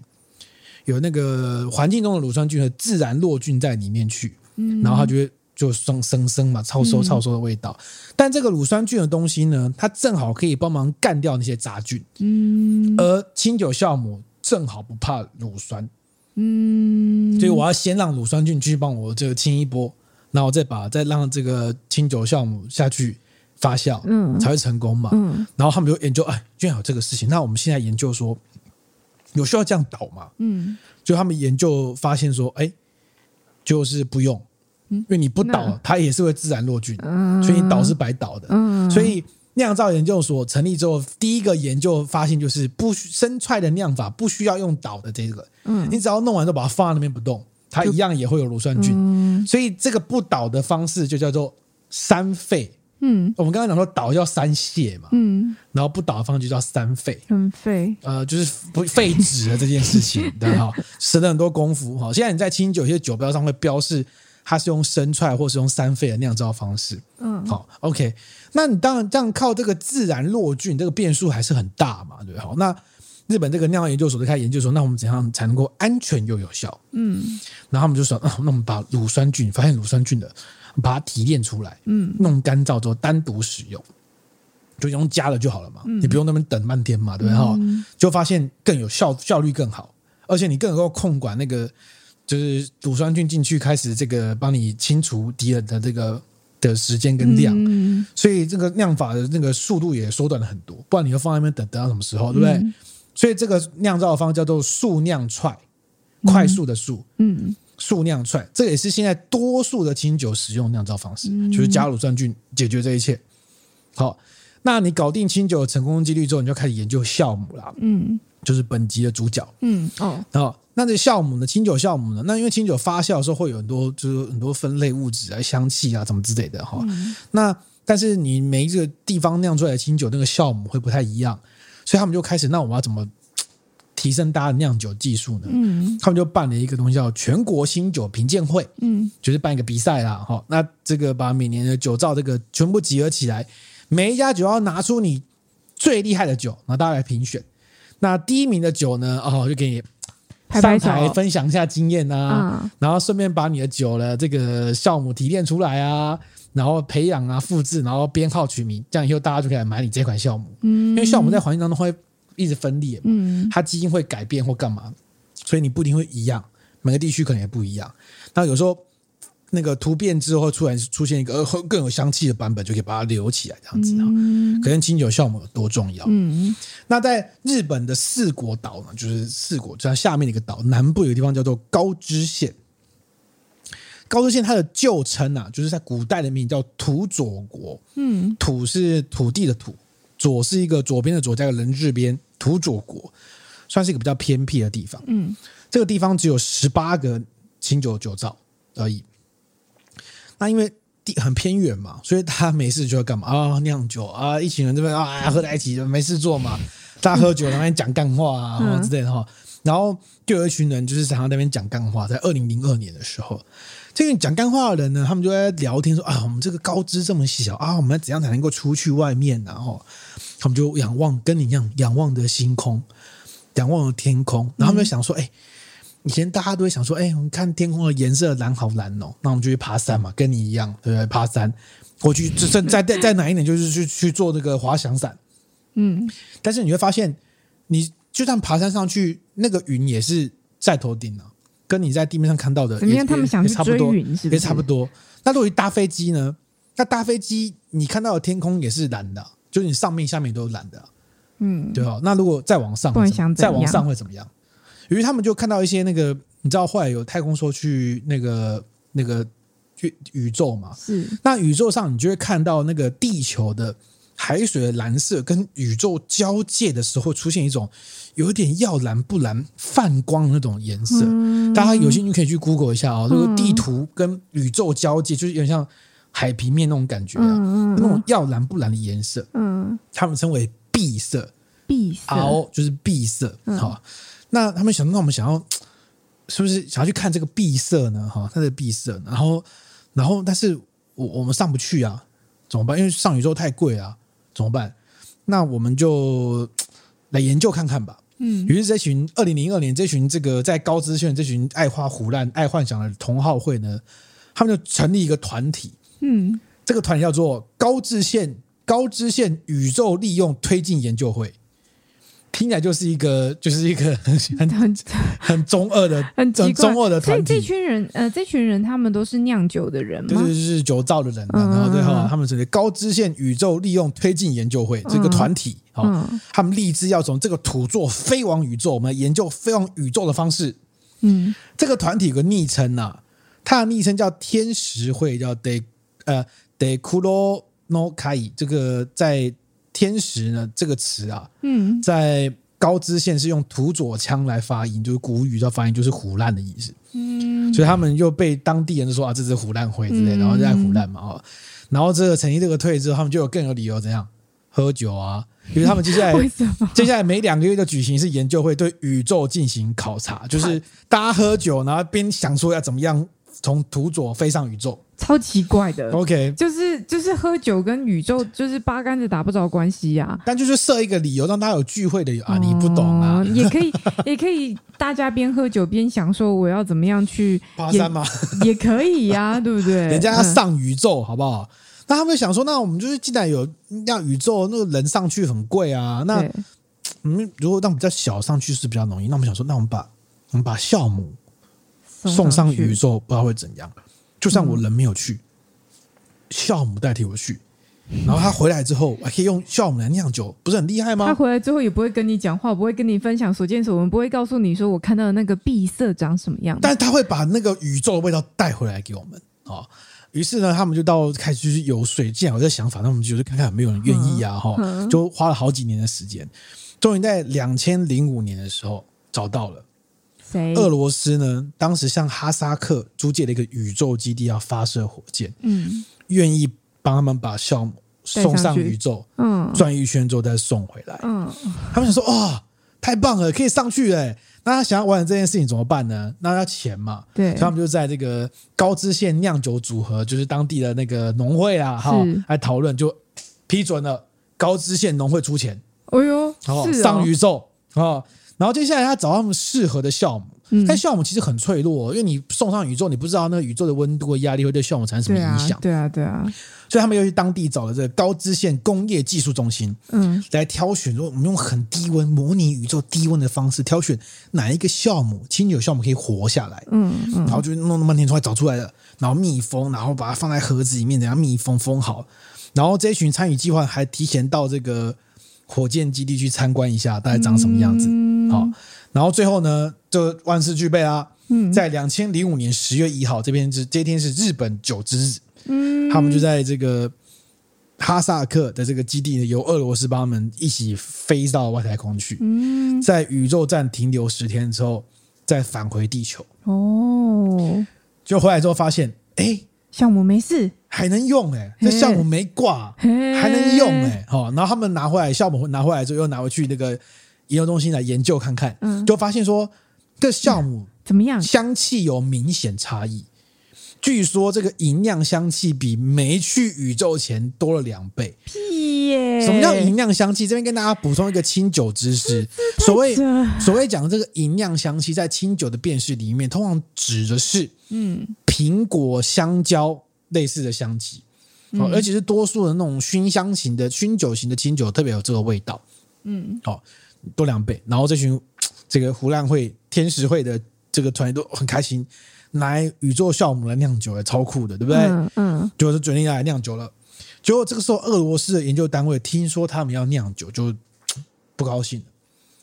有那个环境中的乳酸菌和自然落菌在里面去，然后它就会就生生生嘛，超馊超馊的味道。嗯、但这个乳酸菌的东西呢，它正好可以帮忙干掉那些杂菌。嗯，而清酒酵母正好不怕乳酸。嗯，所以我要先让乳酸菌继续帮我这个清一波，然后再把再让这个清酒酵母下去发酵，嗯，才会成功嘛。嗯，然后他们就研究，哎，居然有这个事情。那我们现在研究说，有需要这样倒吗？嗯，就他们研究发现说，哎，就是不用。因为你不倒，它也是会自然落菌，所以你倒是白倒的。嗯所以酿造研究所成立之后，第一个研究发现就是不生踹的酿法不需要用倒的这个，嗯你只要弄完之后把它放在那边不动，它一样也会有乳酸菌。所以这个不倒的方式就叫做三沸。嗯，我们刚刚讲说倒叫三泻嘛，嗯，然后不倒的方式就叫三沸。三沸，呃，就是不废纸的这件事情，对哈，省了很多功夫哈。现在你在清酒一些酒标上会标示。它是用生踹或是用三沸的酿造方式，嗯，好，OK，那你当然这样靠这个自然落菌，这个变数还是很大嘛，对不对？好，那日本这个酿造研究所就开始研究说，那我们怎样才能够安全又有效？嗯，然后他们就说，啊，那我们把乳酸菌，发现乳酸菌的，把它提炼出来，嗯，弄干燥之后单独使用，就用加了就好了嘛，嗯，你不用那边等半天嘛，对不对？哈，嗯，就发现更有效，效率更好，而且你更能够控管那个。就是乳酸菌进去开始这个帮你清除敌人的这个的时间跟量，嗯、所以这个量法的那个速度也缩短了很多。不然你要放在那边等等到什么时候，对不对？嗯、所以这个酿造的方式叫做速酿踹，快速的速，嗯，速酿踹，这也是现在多数的清酒使用酿造方式，嗯、就是加乳酸菌解决这一切。好，那你搞定清酒的成功几率之后，你就开始研究酵母啦，嗯，就是本集的主角，嗯，哦。那这酵母呢？清酒酵母呢？那因为清酒发酵的时候会有很多，就是很多分类物质啊、香气啊，什么之类的哈。嗯、那但是你每一个地方酿出来的清酒，那个酵母会不太一样，所以他们就开始，那我们要怎么提升大家的酿酒技术呢？嗯，他们就办了一个东西叫全国新酒评鉴会，嗯，就是办一个比赛啦，哈。那这个把每年的酒造这个全部集合起来，每一家酒要拿出你最厉害的酒，然后大家来评选。那第一名的酒呢，哦，就给你。上台分享一下经验啊，然后顺便把你的酒的这个酵母提炼出来啊，然后培养啊、复制，然后编号取名，这样以后大家就可以来买你这款酵母。嗯，因为酵母在环境当中会一直分裂嘛，嗯，它基因会改变或干嘛，所以你不一定会一样，每个地区可能也不一样。那有时候。那个突变之后，突然出现一个更有香气的版本，就可以把它留起来，这样子哈。可见清酒酵母有多重要。嗯，那在日本的四国岛呢，就是四国，就像下面的一个岛，南部有个地方叫做高知县。高知县它的旧称啊，就是在古代的名叫土佐国。嗯，土是土地的土，佐是一个左边的左加个人字边，土佐国算是一个比较偏僻的地方。嗯，这个地方只有十八个清酒酒造而已。那因为地很偏远嘛，所以他没事就要干嘛啊？酿酒啊，一群人这边啊喝在一起没事做嘛，大家喝酒然后讲干话啊，嗯、之类的哈。然后就有一群人就是常常在那边讲干话。在二零零二年的时候，这个讲干话的人呢，他们就在聊天说啊，我们这个高知这么小啊，我们要怎样才能够出去外面然后，他们就仰望跟你一样仰望的星空，仰望的天空，然后他们就想说，哎、欸。以前大家都会想说，哎，我们看天空的颜色蓝好蓝哦，那我们就去爬山嘛，跟你一样，对不对？爬山，过去再再再再难一点，就是去去做这个滑翔伞。嗯，但是你会发现，你就算爬山上去，那个云也是在头顶啊，跟你在地面上看到的，也他们想去追云是不多？也差不多。那如果搭飞机呢？那搭飞机你看到的天空也是蓝的，就是你上面下面都是蓝的。嗯，对哦？那如果再往上，再往上会怎么样？于是他们就看到一些那个，你知道后来有太空说去那个那个去宇宙嘛？是。那宇宙上你就会看到那个地球的海水的蓝色跟宇宙交界的时候出现一种有一点要蓝不蓝泛光的那种颜色。嗯、大家有兴趣可以去 Google 一下啊、哦，这个地图跟宇宙交界就是有点像海平面那种感觉啊，嗯、那种要蓝不蓝的颜色。嗯。他们称为碧色。碧色。好，就是碧色。好。那他们想，那我们想要是不是想要去看这个碧色呢？哈，它的碧色，然后，然后，但是我我们上不去啊，怎么办？因为上宇宙太贵啊，怎么办？那我们就来研究看看吧。嗯，于是这群二零零二年这群这个在高知县这群爱画胡乱、爱幻想的同好会呢，他们就成立一个团体，嗯，这个团体叫做高知县高知县宇宙利用推进研究会。听起来就是一个，就是一个 很很很中二的、很中二的团体。所以这群人，呃，这群人他们都是酿酒的人吗？对，就是酒造的人。然后最后，他们成立高知县宇宙利用推进研究会这个团体。好，他们立志要从这个土座飞往宇宙，我们研究飞往宇宙的方式。嗯，这个团体有个昵称呐，它的昵称叫天石会，叫 De 呃 Dekuro no Kai。这个在。天时呢这个词啊，嗯，在高知县是用土佐腔来发音，就是古语的发音，就是胡烂的意思。嗯，所以他们又被当地人就说啊，这是胡烂灰之类，然后就在胡烂嘛啊。然后这个成毅这个退之后，他们就有更有理由怎样喝酒啊？因为他们接下来 接下来每两个月就举行一次研究会，对宇宙进行考察，就是大家喝酒，然后边想说要怎么样从土佐飞上宇宙。超奇怪的，OK，就是就是喝酒跟宇宙就是八竿子打不着关系呀、啊。但就是设一个理由让大家有聚会的啊，你不懂啊，也可以 也可以大家边喝酒边想说我要怎么样去爬山吗？也可以呀、啊，对不对？人家要上宇宙，好不好？那他们想说，那我们就是既然有让宇宙那个人上去很贵啊，那嗯，如果让比较小上去是比较容易，那我们想说，那我们把我们把酵母送上宇宙，不知道会怎样。就算我人没有去，酵母代替我去，然后他回来之后，可以用酵母来酿酒，不是很厉害吗？他回来之后也不会跟你讲话，不会跟你分享所见所闻，不会告诉你说我看到的那个闭塞长什么样。但是他会把那个宇宙的味道带回来给我们啊。于是呢，他们就到开始去游说。既然有这想法，那我们就看看有没有人愿意啊。哈，就花了好几年的时间，终于在两千零五年的时候找到了。俄罗斯呢，当时向哈萨克租借了一个宇宙基地，要发射火箭，嗯，愿意帮他们把酵母送上宇宙，嗯，转一圈之后再送回来，嗯，他们想说，哦，太棒了，可以上去哎，那他想要完成这件事情怎么办呢？那要钱嘛，对，所以他们就在这个高知县酿酒组合，就是当地的那个农会啊，哈，来讨论，就批准了高知县农会出钱，哎呦，哦，上宇宙啊。然后接下来他找他们适合的酵母，嗯、但酵母其实很脆弱，因为你送上宇宙，你不知道那个宇宙的温度和压力会对酵母产生什么影响。对啊，对啊，对啊。所以他们又去当地找了这个高知县工业技术中心，嗯，来挑选说我们用很低温模拟宇宙低温的方式挑选哪一个酵母清酒酵母可以活下来，嗯，嗯然后就弄了半天出来找出来了，然后密封，然后把它放在盒子里面，等下密封封好，然后这一群参与计划还提前到这个。火箭基地去参观一下，大概长什么样子？好、嗯，然后最后呢，就万事俱备啦。嗯，在两千零五年十月一号，这边是这天是日本九之日。嗯，他们就在这个哈萨克的这个基地呢，由俄罗斯帮他们一起飞到外太空去。嗯，在宇宙站停留十天之后，再返回地球。哦，就回来之后发现，哎。酵母没事，还能用哎、欸，这酵母没挂，还能用哎、欸，好，然后他们拿回来酵母拿回来之后，又拿回去那个研究中心来研究看看，嗯，就发现说这酵母怎么样，香气有明显差异。据说这个银酿香气比没去宇宙前多了两倍。屁耶！什么叫银酿香气？这边跟大家补充一个清酒知识。所谓所谓讲这个银酿香气，在清酒的辨识里面，通常指的是嗯苹果、香蕉类似的香气，哦，而且是多数的那种熏香型的熏酒型的清酒，特别有这个味道。嗯，好，多两倍。然后这群 这个胡烂会天使会的这个团队都很开心。拿宇宙酵母来酿酒，也超酷的，对不对？嗯，嗯就是决定要来酿酒了。结果这个时候，俄罗斯的研究单位听说他们要酿酒，就不高兴了，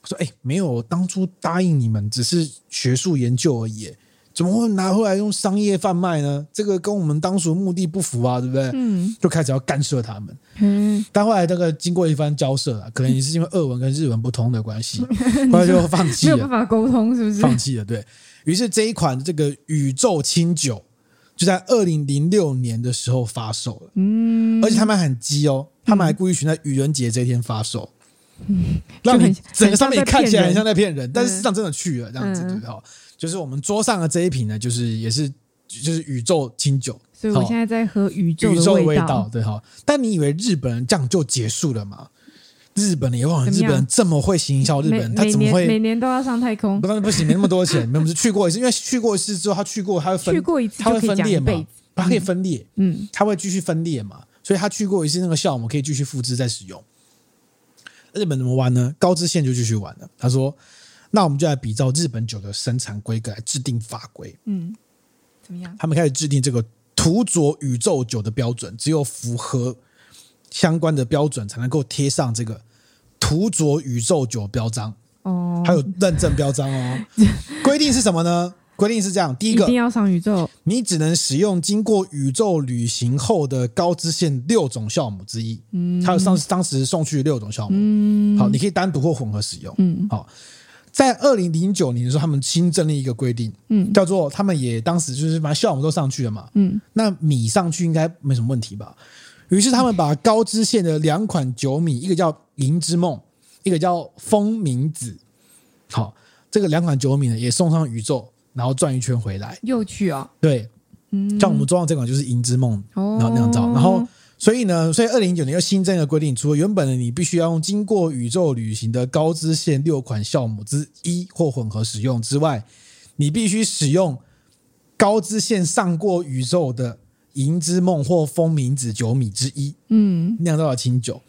说：“哎，没有，当初答应你们只是学术研究而已，怎么会拿回来用商业贩卖呢？这个跟我们当初目的不符啊，对不对？”嗯，就开始要干涉他们。嗯，但后来这个经过一番交涉啊，可能也是因为俄文跟日文不通的关系，后来就放弃了，没有办法沟通，是不是？放弃了，对。于是这一款这个宇宙清酒就在二零零六年的时候发售了，嗯，而且他们很鸡哦，他们还故意选在愚人节这一天发售，嗯，让你整个上面看起来很像在骗人，但是实际上真的去了这样子，对哈，就是我们桌上的这一瓶呢，就是也是就是宇宙清酒，所以我现在在喝宇宙宇宙的味道，对哈，但你以为日本人这样就结束了吗？日本的也忘了，日本人这么会行销，日本人他怎么会每年都要上太空？不，不行，没那么多钱，没有，去过一次，因为去过一次之后，他去过，他会分，去过一次他会分裂嘛，他可以分裂，嗯，他会继续分裂嘛，所以他去过一次那个项目可以继续复制再使用。日本怎么玩呢？高知县就继续玩了。他说：“那我们就来比照日本酒的生产规格来制定法规。”嗯，怎么样？他们开始制定这个土佐宇宙酒的标准，只有符合相关的标准才能够贴上这个土佐宇宙酒标章。哦，还有认证标章哦。规定是什么呢？规定是这样：第一个，一定要上宇宙，你只能使用经过宇宙旅行后的高知县六种酵母之一。嗯，还有上当时送去六种酵母。嗯，好，你可以单独或混合使用。嗯，好，在二零零九年的时候，他们新增了一个规定，嗯，叫做他们也当时就是把酵母都上去了嘛。嗯，那米上去应该没什么问题吧？于是他们把高知县的两款酒米，一个叫银之梦，一个叫风明子。好，这个两款酒米呢也送上宇宙。然后转一圈回来，又去啊？对，嗯，像我们桌上这款就是银之梦，然后酿造，然后所以呢，所以二零一九年又新增一个规定，除了原本的你必须要用经过宇宙旅行的高知县六款酵母之一或混合使用之外，你必须使用高知县上过宇宙的银之梦或风鸣子酒米之一，嗯，酿造的清酒。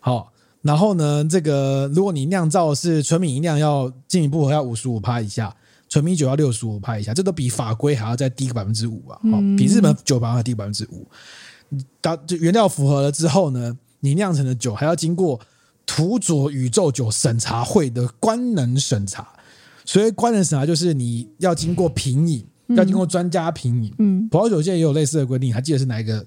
好，然后呢，这个如果你酿造的是纯米吟酿，要进一步要五十五趴以下。纯米酒要六十五趴以下，这都比法规还要再低个百分之五啊！嗯、比日本酒吧还低百分之五。当就原料符合了之后呢，你酿成的酒还要经过土佐宇宙酒审查会的官能审查。所以官能审查，就是你要经过品饮，嗯、要经过专家评饮。嗯，葡萄酒界也有类似的规定，还记得是哪一个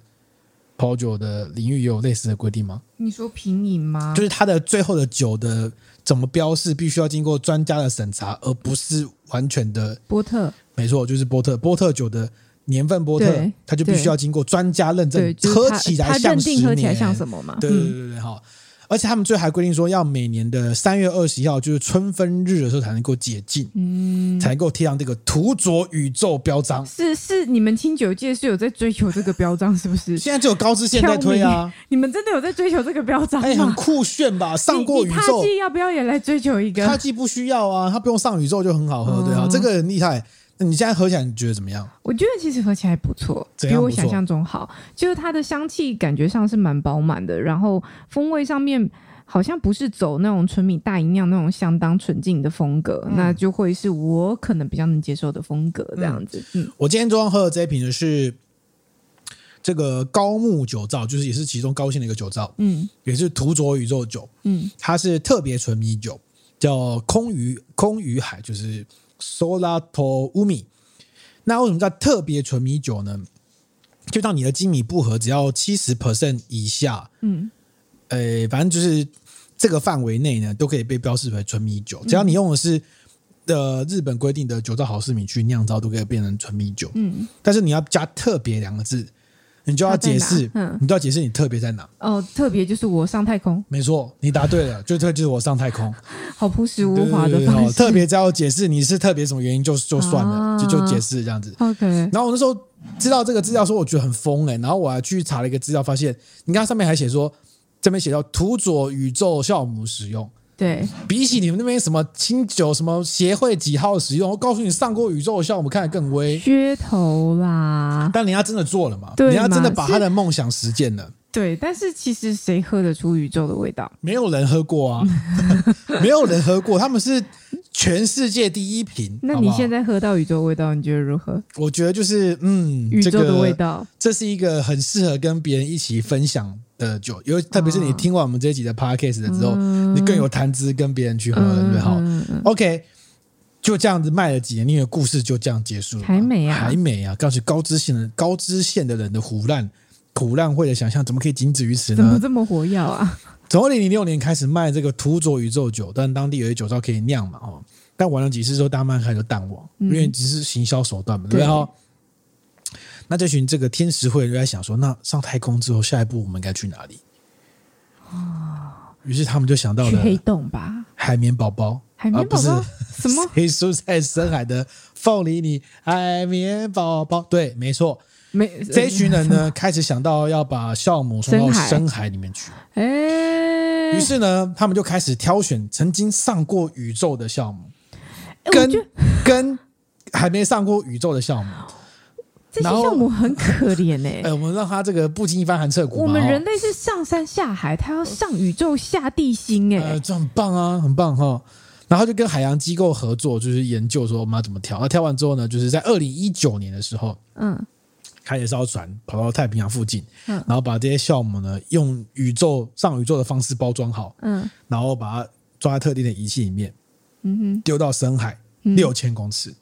葡萄酒的领域也有类似的规定吗？你说评饮吗？就是它的最后的酒的。怎么标示必须要经过专家的审查，而不是完全的波特。没错，就是波特。波特酒的年份波特，它就必须要经过专家认证，喝起来像十年。喝起来像什么嘛？对对对对，好。而且他们最后还规定说，要每年的三月二十一号，就是春分日的时候才能够解禁，嗯，才能够贴上这个土佐宇宙标章。是是，你们清酒界是有在追求这个标章，是不是？现在只有高知县在推啊。你们真的有在追求这个标章吗？哎，很酷炫吧？上过宇宙，他要不要也来追求一个？他既不需要啊，他不用上宇宙就很好喝，对啊，这个很厉害。那你现在喝起来你觉得怎么样？我觉得其实喝起来不错，比我想象中好。就是它的香气感觉上是蛮饱满的，然后风味上面。好像不是走那种纯米大吟酿那种相当纯净的风格，嗯、那就会是我可能比较能接受的风格这样子。嗯，我今天桌上喝的这一瓶呢是这个高木酒造，就是也是其中高兴的一个酒造，嗯，也是土佐宇宙酒，嗯，它是特别纯米酒，叫空余空余海，就是 Solato Umi。那为什么叫特别纯米酒呢？就当你的精米不合只要七十 percent 以下，嗯。呃，反正就是这个范围内呢，都可以被标示为纯米酒。只要你用的是呃日本规定的酒造好事米去酿造，都可以变成纯米酒。嗯，但是你要加“特别”两个字，你就要解释，嗯，你就要解释你特别在哪。哦，特别就是我上太空。没错，你答对了，就特就是我上太空。好朴实无华的方式。特别只要解释你是特别什么原因就就算了，啊、就就解释这样子。OK。然后我那时候知道这个资料，说我觉得很疯哎、欸，然后我还去查了一个资料，发现你看上面还写说。这边写到土佐宇宙酵母使用，对，比起你们那边什么清酒什么协会几号使用，我告诉你上过宇宙的酵母看得更威，噱头啦！但人家真的做了嘛？对，人家真的把他的梦想实践了。对，但是其实谁喝得出宇宙的味道？没有人喝过啊，没有人喝过，他们是全世界第一瓶。那你现在喝到宇宙味道，你觉得如何？我觉得就是嗯，宇宙的味道，这是一个很适合跟别人一起分享的酒，因为特别是你听完我们这一集的 podcast 的之后，嗯、你更有谈资跟别人去喝了，对不对？好，OK，就这样子卖了几年，你的故事就这样结束了，还没啊，还没啊，告诉高知县的高知县的人的胡乱苦烂会的想象，怎么可以仅止于此呢？怎么这么活跃啊？从二零零六年开始卖这个土佐宇宙酒，但当地有些酒造可以酿嘛，哦，但玩了几次之后，大家慢慢开始淡忘，嗯、因为只是行销手段嘛，对不对？那这群这个天使会就在想说，那上太空之后，下一步我们应该去哪里？哦，于是他们就想到了黑洞吧，海绵宝宝，海绵宝宝什么？飞出在深海的凤梨里，海绵宝宝，对，没错，没这一群人呢，开始想到要把酵母送到深海里面去。哎。于是呢，他们就开始挑选曾经上过宇宙的酵母，跟跟还没上过宇宙的项目。这些项目很可怜哎、欸。哎，我们让它这个不经一番寒彻骨。我们人类是上山下海，它要上宇宙下地心哎、呃，这很棒啊，很棒哈。然后就跟海洋机构合作，就是研究说我们要怎么调。那调完之后呢，就是在二零一九年的时候，嗯，开一艘船跑到太平洋附近，嗯，然后把这些酵母呢用宇宙上宇宙的方式包装好，嗯，然后把它装在特定的仪器里面，嗯哼，丢到深海六千公尺，嗯，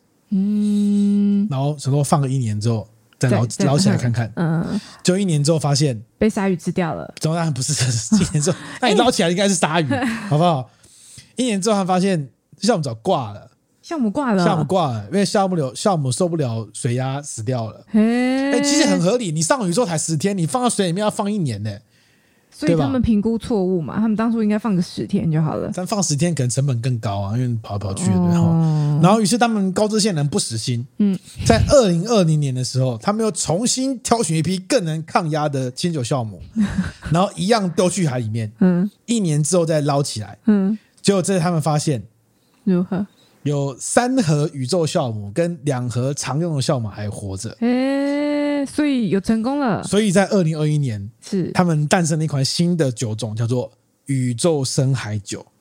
然后什么放个一年之后再捞捞起来看看，嗯，就一年之后发现被鲨鱼吃掉了。当然不是，一年之后那你捞起来应该是鲨鱼，好不好？一年之后，他发现酵母早挂了，酵母挂了，酵母挂了，因为酵母了，酵母受不了水压死掉了。哎、欸，其实很合理，你上宇宙才十天，你放到水里面要放一年呢。所以他们评估错误嘛，他们当初应该放个十天就好了。但放十天可能成本更高啊，因为跑来跑去的，然后，哦、然后于是他们高知县人不死心，嗯，在二零二零年的时候，他们又重新挑选一批更能抗压的清酒酵母，然后一样丢去海里面，嗯，一年之后再捞起来，嗯。结果这他们发现，如何？有三盒宇宙酵母跟两盒常用的酵母还活着？哎，所以有成功了。所以在二零二一年，是他们诞生了一款新的酒种，叫做宇宙深海酒。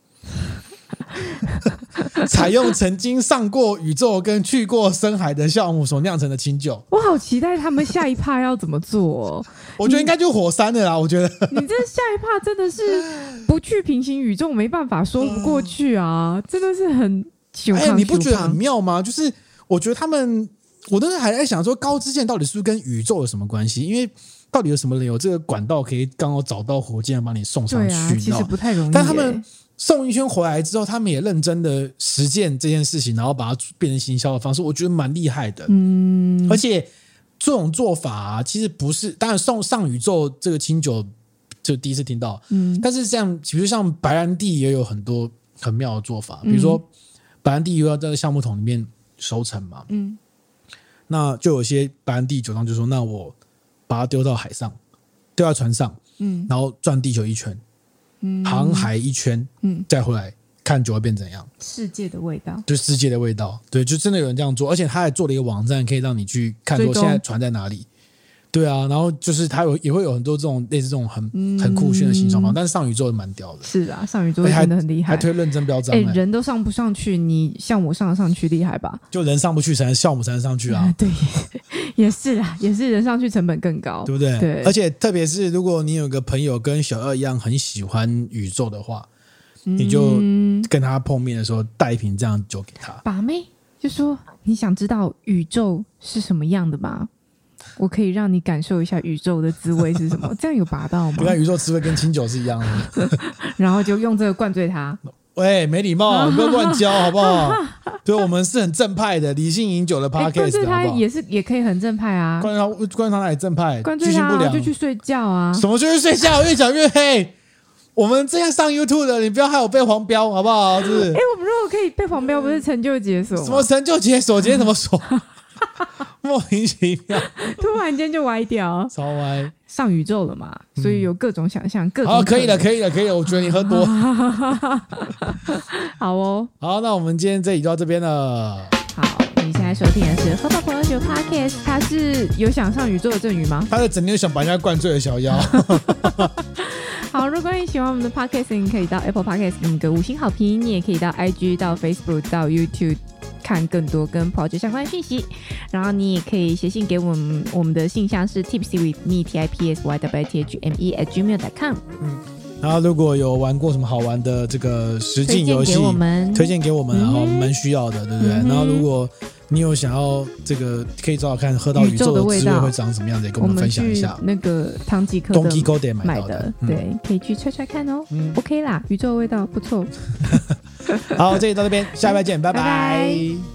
采用曾经上过宇宙跟去过深海的酵母所酿成的清酒，我好期待他们下一趴要怎么做。我觉得应该就火山的啦。我觉得你这下一趴真的是不去平行宇宙，没办法说不过去啊！真的是很哎，你不觉得很妙吗？就是我觉得他们，我当时还在想说，高知县到底是不是跟宇宙有什么关系？因为到底有什么人有这个管道可以刚好找到火箭把你送上去？其实不太容易。但他们。送一圈回来之后，他们也认真的实践这件事情，然后把它变成行销的方式，我觉得蛮厉害的。嗯，而且这种做法啊，其实不是，当然送上宇宙这个清酒就第一次听到。嗯，但是像比如像白兰地也有很多很妙的做法，比如说白兰地又要在橡木桶里面熟成嘛。嗯，那就有些白兰地酒庄就说：“那我把它丢到海上，丢到船上，嗯，然后转地球一圈。”嗯航海一圈，嗯，再回来看酒会变怎样？世界的味道，对世界的味道，对，就真的有人这样做，而且他还做了一个网站，可以让你去看说现在船在哪里。对啊，然后就是他有也会有很多这种类似这种很、嗯、很酷炫的形状嘛，但是上宇宙也蛮屌的。是啊，上宇宙真的很厉害，还推认真标章。哎，人都上不上去，你项目上得上去厉害吧？就人上不去，才能酵母才能上去啊。对，也是啊，也是人上去成本更高，对不对？对。而且特别是如果你有个朋友跟小二一样很喜欢宇宙的话，嗯、你就跟他碰面的时候带一瓶这样酒给他。把妹就说你想知道宇宙是什么样的吗？我可以让你感受一下宇宙的滋味是什么？这样有拔到吗？原来宇宙滋味跟清酒是一样的，然后就用这个灌醉他。喂，没礼貌，不要乱教好不好？对，我们是很正派的，理性饮酒的 podcast，他也是也可以很正派啊。灌醉他，灌醉他也正派？灌醉他就去睡觉啊。什么就去睡觉？越讲越黑。我们这样上 YouTube 的，你不要害我被黄标好不好？是不是？哎，我们如果可以被黄标，不是成就解锁？什么成就解锁？今天怎么锁？莫名其妙，突然间就歪掉，超歪，上宇宙了嘛？所以有各种想象，各种好，可以了，可以了，可以了。我觉得你喝多，好哦，好，那我们今天这里就到这边了。好，你现在收听的是《喝到葡萄酒》Podcast，他是有想上宇宙的郑宇吗？他是整天想把人家灌醉的小妖。好，如果你喜欢我们的 Podcast，你可以到 Apple Podcast 给我们个五星好评，你也可以到 IG、到 Facebook、到 YouTube。看更多跟葡萄酒相关的讯息，然后你也可以写信给我们，我们的信箱是 tipsy with me t i p s y w t h m e at gmail dot com。嗯，然后如果有玩过什么好玩的这个实境游戏，推荐给我们，然后我们蛮需要的，对不对？嗯、然后如果你有想要这个，可以找找看，喝到宇宙的滋味会长什么样子，也跟我们分享一下。那个唐吉诃德买的，对，可以去揣揣看哦。嗯，OK 啦，宇宙的味道不错。好，这里到这边，下礼拜见，拜拜。拜拜。